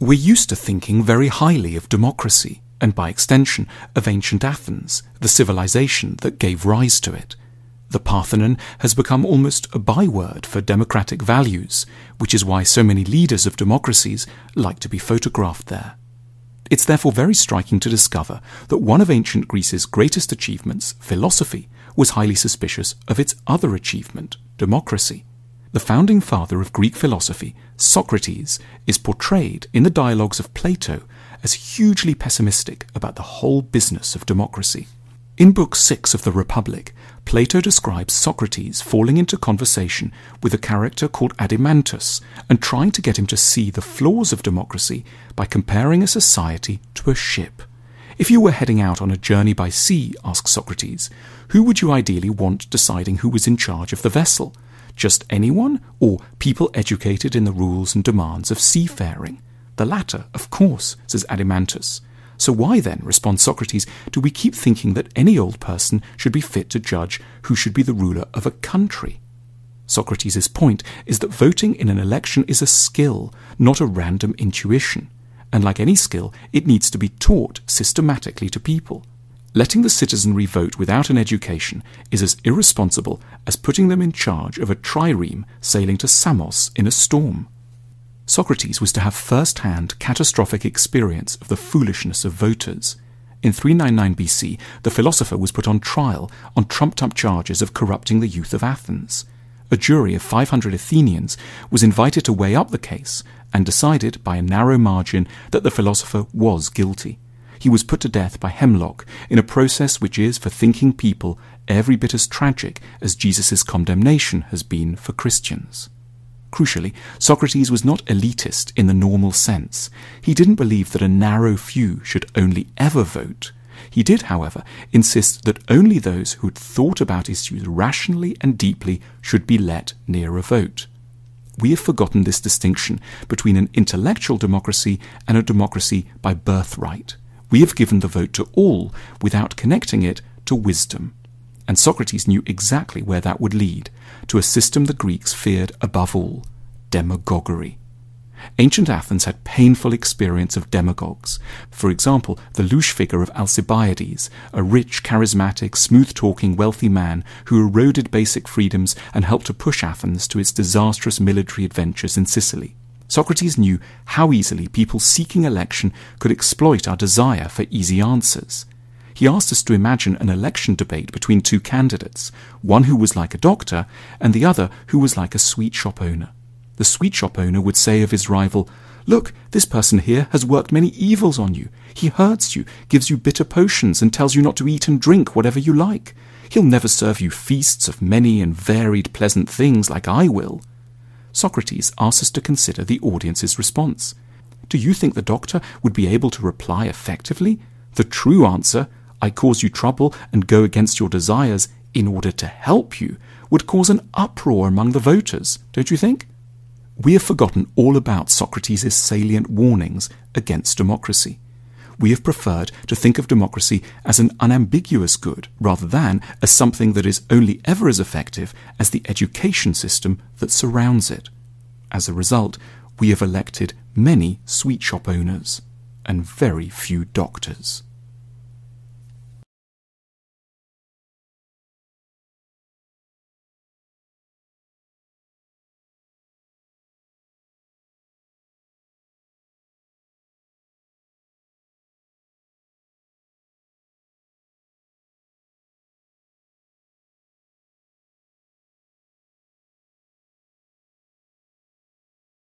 We're used to thinking very highly of democracy, and by extension of ancient Athens, the civilization that gave rise to it. The Parthenon has become almost a byword for democratic values, which is why so many leaders of democracies like to be photographed there. It's therefore very striking to discover that one of ancient Greece's greatest achievements, philosophy, was highly suspicious of its other achievement, democracy. The founding father of Greek philosophy, Socrates, is portrayed in the dialogues of Plato as hugely pessimistic about the whole business of democracy. In Book 6 of the Republic, Plato describes Socrates falling into conversation with a character called Adeimantus and trying to get him to see the flaws of democracy by comparing a society to a ship. If you were heading out on a journey by sea, asks Socrates, who would you ideally want deciding who was in charge of the vessel? Just anyone, or people educated in the rules and demands of seafaring? The latter, of course, says Adeimantus. So why then, responds Socrates, do we keep thinking that any old person should be fit to judge who should be the ruler of a country? Socrates' point is that voting in an election is a skill, not a random intuition. And like any skill, it needs to be taught systematically to people. Letting the citizenry vote without an education is as irresponsible as putting them in charge of a trireme sailing to Samos in a storm. Socrates was to have first hand catastrophic experience of the foolishness of voters. In 399 BC, the philosopher was put on trial on trumped up charges of corrupting the youth of Athens. A jury of 500 Athenians was invited to weigh up the case and decided by a narrow margin that the philosopher was guilty. He was put to death by hemlock in a process which is, for thinking people, every bit as tragic as Jesus' condemnation has been for Christians. Crucially, Socrates was not elitist in the normal sense. He didn't believe that a narrow few should only ever vote. He did, however, insist that only those who had thought about issues rationally and deeply should be let near a vote. We have forgotten this distinction between an intellectual democracy and a democracy by birthright. We have given the vote to all without connecting it to wisdom and Socrates knew exactly where that would lead to a system the Greeks feared above all demagoguery. Ancient Athens had painful experience of demagogues. For example, the louche figure of Alcibiades, a rich, charismatic, smooth talking, wealthy man who eroded basic freedoms and helped to push Athens to its disastrous military adventures in Sicily. Socrates knew how easily people seeking election could exploit our desire for easy answers he asked us to imagine an election debate between two candidates, one who was like a doctor and the other who was like a sweet shop owner. The sweet shop owner would say of his rival, Look, this person here has worked many evils on you. He hurts you, gives you bitter potions, and tells you not to eat and drink whatever you like. He'll never serve you feasts of many and varied pleasant things like I will. Socrates asks us to consider the audience's response. Do you think the doctor would be able to reply effectively? The true answer I cause you trouble and go against your desires in order to help you would cause an uproar among the voters, don't you think? We have forgotten all about Socrates' salient warnings against democracy. We have preferred to think of democracy as an unambiguous good rather than as something that is only ever as effective as the education system that surrounds it. As a result, we have elected many sweet shop owners and very few doctors.